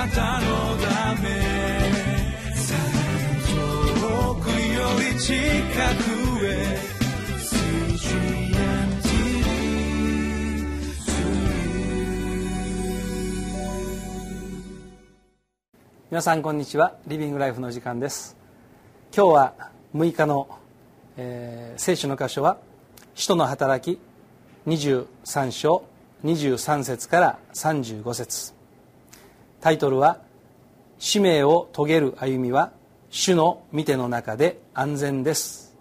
なたのため。遠くより近くへ。皆さんこんにちは。リビングライフの時間です。今日は6日の、えー聖書の箇所は使徒の働き23章23節から35節。タイトルは「使命を遂げる歩みは主の見ての中で安全です」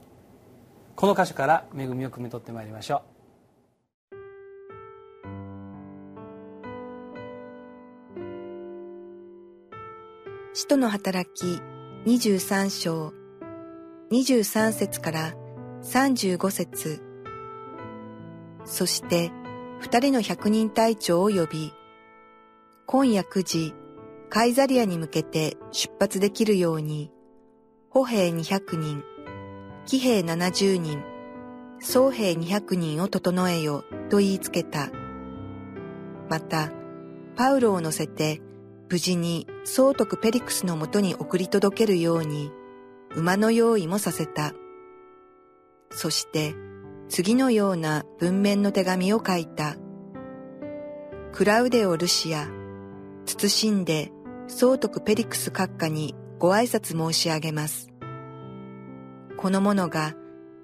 この箇所から恵みを汲み取ってまいりましょう。使徒の働き23章。23節から35節。そして二人の百人隊長を呼び今夜9時カイザリアに向けて出発できるように歩兵200人騎兵70人総兵200人を整えよと言いつけたまたパウロを乗せて無事に総督ペリクスのもとに送り届けるように馬の用意もさせた。そして次のような文面の手紙を書いた。クラウデオ・ルシア、謹んで総督ペリクス閣下にご挨拶申し上げます。この者が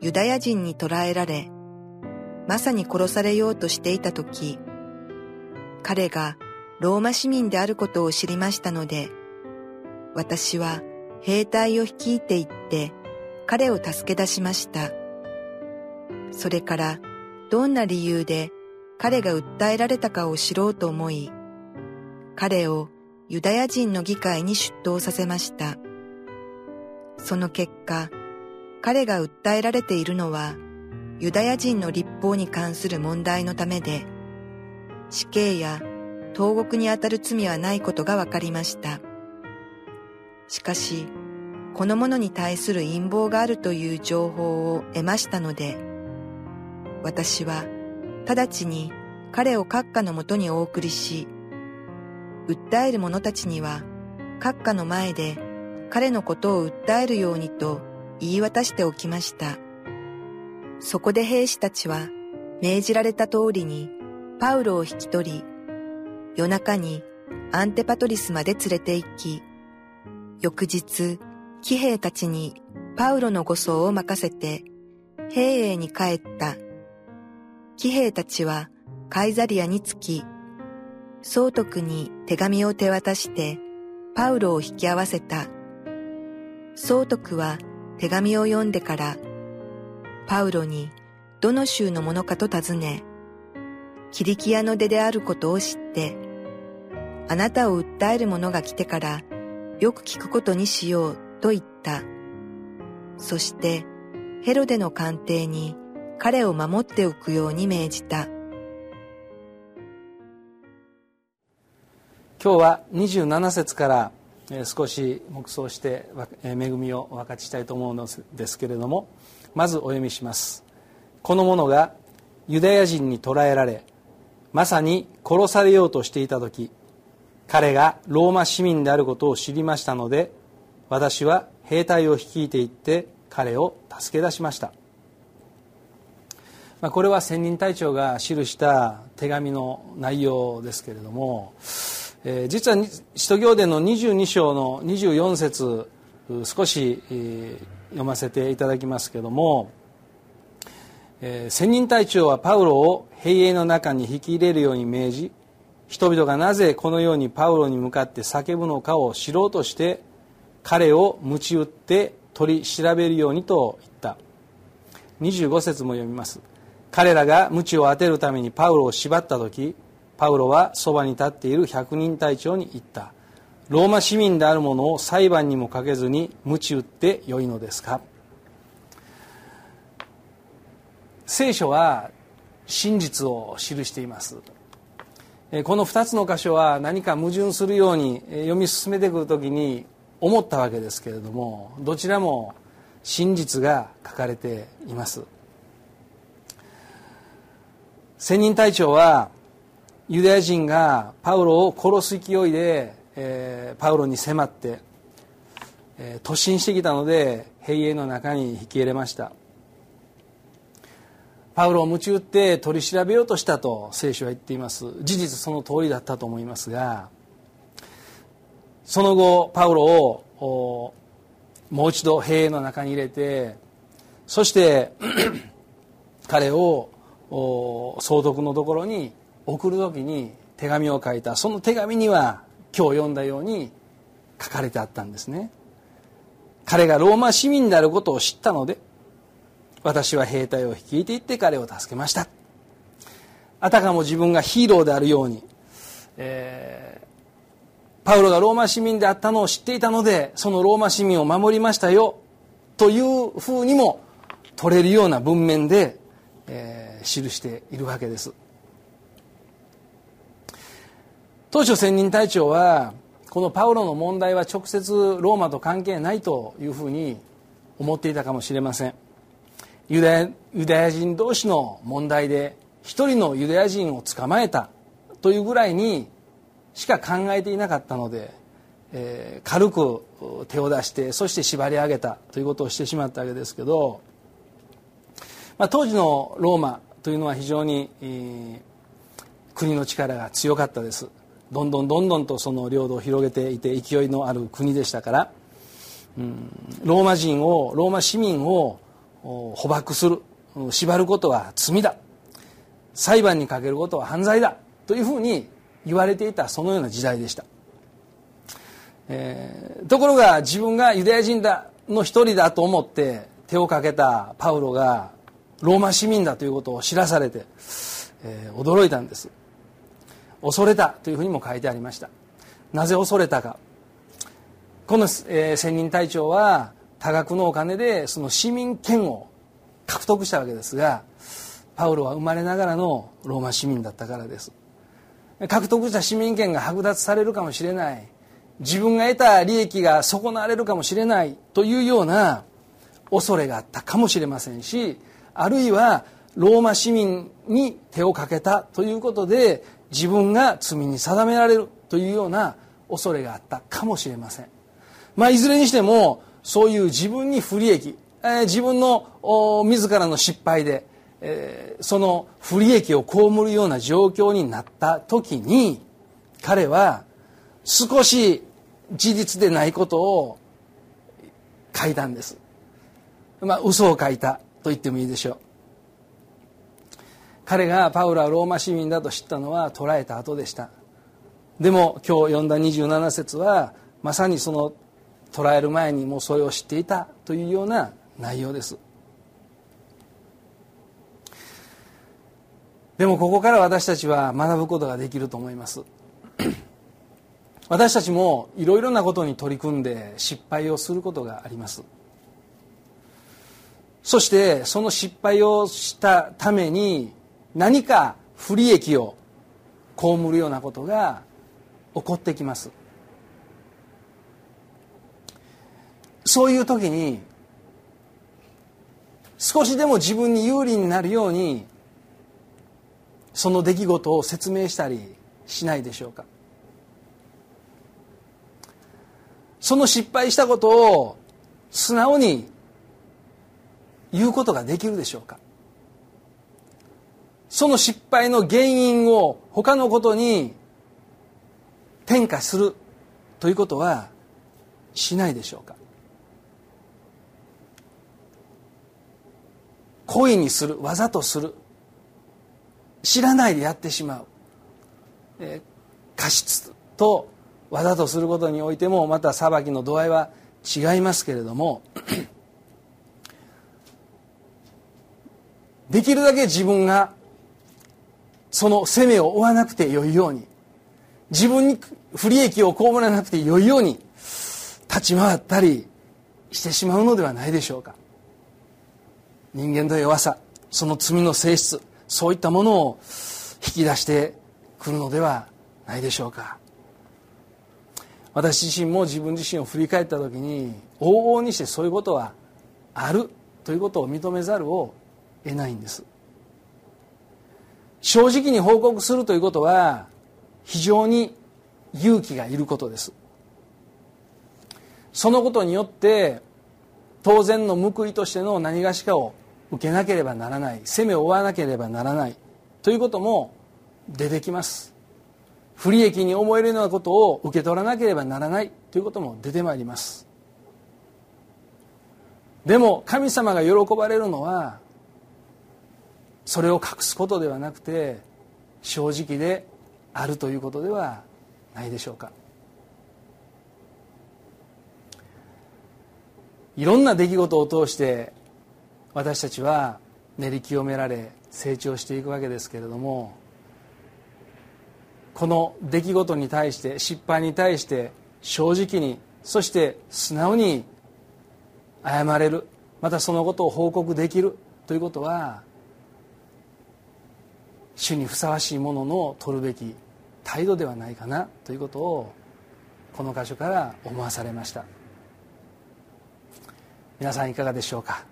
ユダヤ人に捕らえられ、まさに殺されようとしていた時、彼がローマ市民であることを知りましたので、私は兵隊を率いて行って彼を助け出しました。それからどんな理由で彼が訴えられたかを知ろうと思い、彼をユダヤ人の議会に出頭させました。その結果、彼が訴えられているのはユダヤ人の立法に関する問題のためで、死刑や投獄にあたる罪はないことが分かりました。しかし、この者に対する陰謀があるという情報を得ましたので、私は直ちに彼を閣下のもとにお送りし、訴える者たちには閣下の前で彼のことを訴えるようにと言い渡しておきました。そこで兵士たちは命じられた通りにパウロを引き取り、夜中にアンテパトリスまで連れて行き、翌日、騎兵たちにパウロの護送を任せて、兵営に帰った。騎兵たちはカイザリアに着き、総督に手紙を手渡して、パウロを引き合わせた。総督は手紙を読んでから、パウロにどの州のものかと尋ね、キリキアの出であることを知って、あなたを訴える者が来てからよく聞くことにしようと言った。そしてヘロデの官邸に彼を守っておくように命じた。今日は27節から少し黙想して恵みをお分かちしたいと思うのですけれどもまずお読みします。この者がユダヤ人に捕らえられまさに殺されようとしていた時彼がローマ市民であることを知りましたので私は兵隊を率いて行って彼を助け出しました。まあこれは千人隊長が記した手紙の内容ですけれどもえー実は使徒行伝の22章の24節少し、えー読ませていただきますけども、えー千人隊長はパウロを兵営の中に引き入れるように命じ人々がなぜこのようにパウロに向かって叫ぶのかを知ろうとして彼を鞭打って取り調べるようにと言った。25節も読みます。彼らが鞭を当てるためにパウロを縛った時パウロはそばに立っている百人隊長に言った。ローマ市民である者を裁判にもかけずに鞭打ってよいのですか。聖書は真実を記しています。この2つの箇所は何か矛盾するように読み進めてくるときに思ったわけですけれどもどちらも真実が書かれています。千人隊長はユダヤ人がパウロを殺す勢いでえー、パウロに迫って、えー、突進してきたので兵営の中に引き入れました。パウロを夢中って取り調べようとしたと聖書は言っています。事実その通りだったと思いますがその後パウロをもう一度兵営の中に入れてそして 彼を総督のところに送る時に手紙を書いた。その手紙には今日読んだように書かれてあったんですね。彼がローマ市民であることを知ったので私は兵隊を率いていって彼を助けました。あたかも自分がヒーローであるように、えー、パウロがローマ市民であったのを知っていたのでそのローマ市民を守りましたよというふうにも取れるような文面で、えー、記しているわけです。当初専任隊長はこのパウロの問題は直接ローマと関係ないというふうに思っていたかもしれません。ユダヤ人同士の問題で一人のユダヤ人を捕まえたというぐらいにしか考えていなかったので、えー、軽く手を出してそして縛り上げたということをしてしまったわけですけど、まあ、当時のローマというのは非常に、えー、国の力が強かったです。どんどんどんどんとその領土を広げていて勢いのある国でしたから、うん、ローマ人をローマ市民を捕獲する縛ることは罪だ。裁判にかけることは犯罪だ。というふうに言われていたそのような時代でした、えー、ところが自分がユダヤ人だの一人だと思って手をかけたパウロがローマ市民だということを知らされて、えー、驚いたんです。恐れたというふうにも書いてありました。なぜ恐れたか。この、えー、専任隊長は多額のお金でその市民権を獲得したわけですがパウロは生まれながらのローマ市民だったからです。獲得した市民権が剥奪されるかもしれない。自分が得た利益が損なわれるかもしれないというような恐れがあったかもしれませんしあるいはローマ市民に手をかけたということで自分が罪に定められるというような恐れがあったかもしれませんまあいずれにしてもそういう自分に不利益、えー、自分の自らの失敗で、えー、その不利益を被るような状況になった時に彼は少し事実でないことを書いたんです。まあ嘘を書いたと言ってもいいでしょう。彼がパウロはローマ市民だと知ったのは捕らえた後でした。でも今日読んだ27節はまさにその捕らえる前にもうそれを知っていたというような内容です。でもここから私たちは学ぶことができると思います。私たちもいろいろなことに取り組んで失敗をすることがあります。そしてその失敗をしたために何か不利益を被るようなことが起こってきます。そういう時に少しでも自分に有利になるようにその出来事を説明したりしないでしょうか。その失敗したことを素直に言うことができるでしょうか。その失敗の原因を他のことに転嫁するということはしないでしょうか。故意にするわざとする。知らないでやってしまう、えー、過失とわざとすることにおいてもまた裁きの度合いは違いますけれども できるだけ自分がその責めを負わなくてよいように。自分に不利益を被らなくてよいように立ち回ったりしてしまうのではないでしょうか。人間の弱さその罪の性質そういったものを引き出してくるのではないでしょうか。私自身も自分自身を振り返った時に往々にしてそういうことはあるということを認めざるを得ないんです。正直に報告するということは非常に勇気がいることです。そのことによって当然の報いとしての何がしかを受けなければならない責めを負わなければならないということも出てきます。不利益に思えるようなことを受け取らなければならないということも出てまいります。でも神様が喜ばれるのはそれを隠すことではなくて正直であるということではないでしょうか。いろんな出来事を通して私たちは練り清められ成長していくわけですけれどもこの出来事に対して失敗に対して正直にそして素直に謝れるまたそのことを報告できるということは主にふさわしいものの取るべき態度ではないかなということをこの箇所から思わされました。皆さんいかがでしょうか？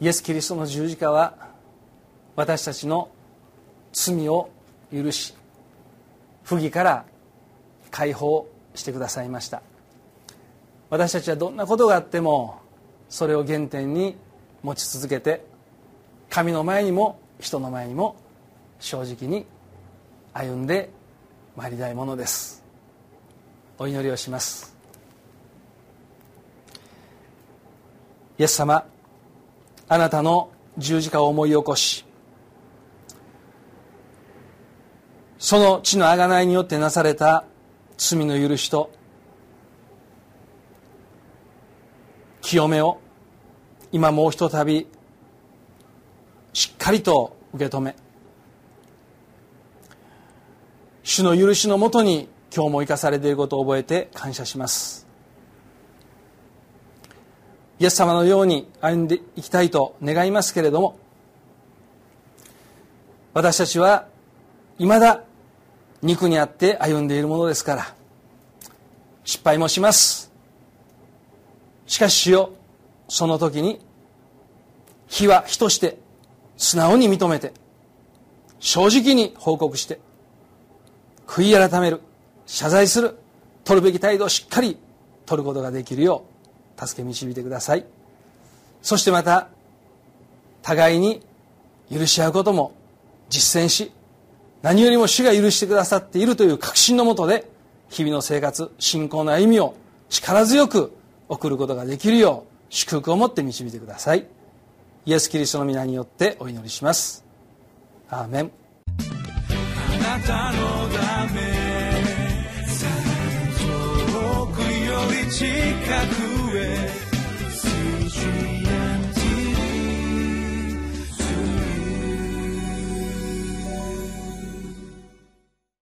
イエス・キリストの十字架は私たちの罪を許し不義から解放してくださいました。私たちはどんなことがあってもそれを原点に持ち続けて神の前にも人の前にも正直に歩んでまいりたいものです。お祈りをします。イエス様あなたの十字架を思い起こしその地の贖いによってなされた罪の許しと清めを今もうひとたびしっかりと受け止め主の許しのもとに今日も生かされていることを覚えて感謝します。イエス様のように歩んでいきたいと願いますけれども私たちはいまだ肉にあって歩んでいるものですから失敗もします。しかし主よその時に火は火として素直に認めて正直に報告して悔い改める謝罪する取るべき態度をしっかり取ることができるよう助け導いてください。そしてまた互いに許し合うことも実践し何よりも主が許してくださっているという確信のもとで日々の生活信仰の歩みを力強く送ることができるよう祝福を持って導いてください。イエス・キリストの皆によってお祈りします。アーメン。あなたのため遠くより近く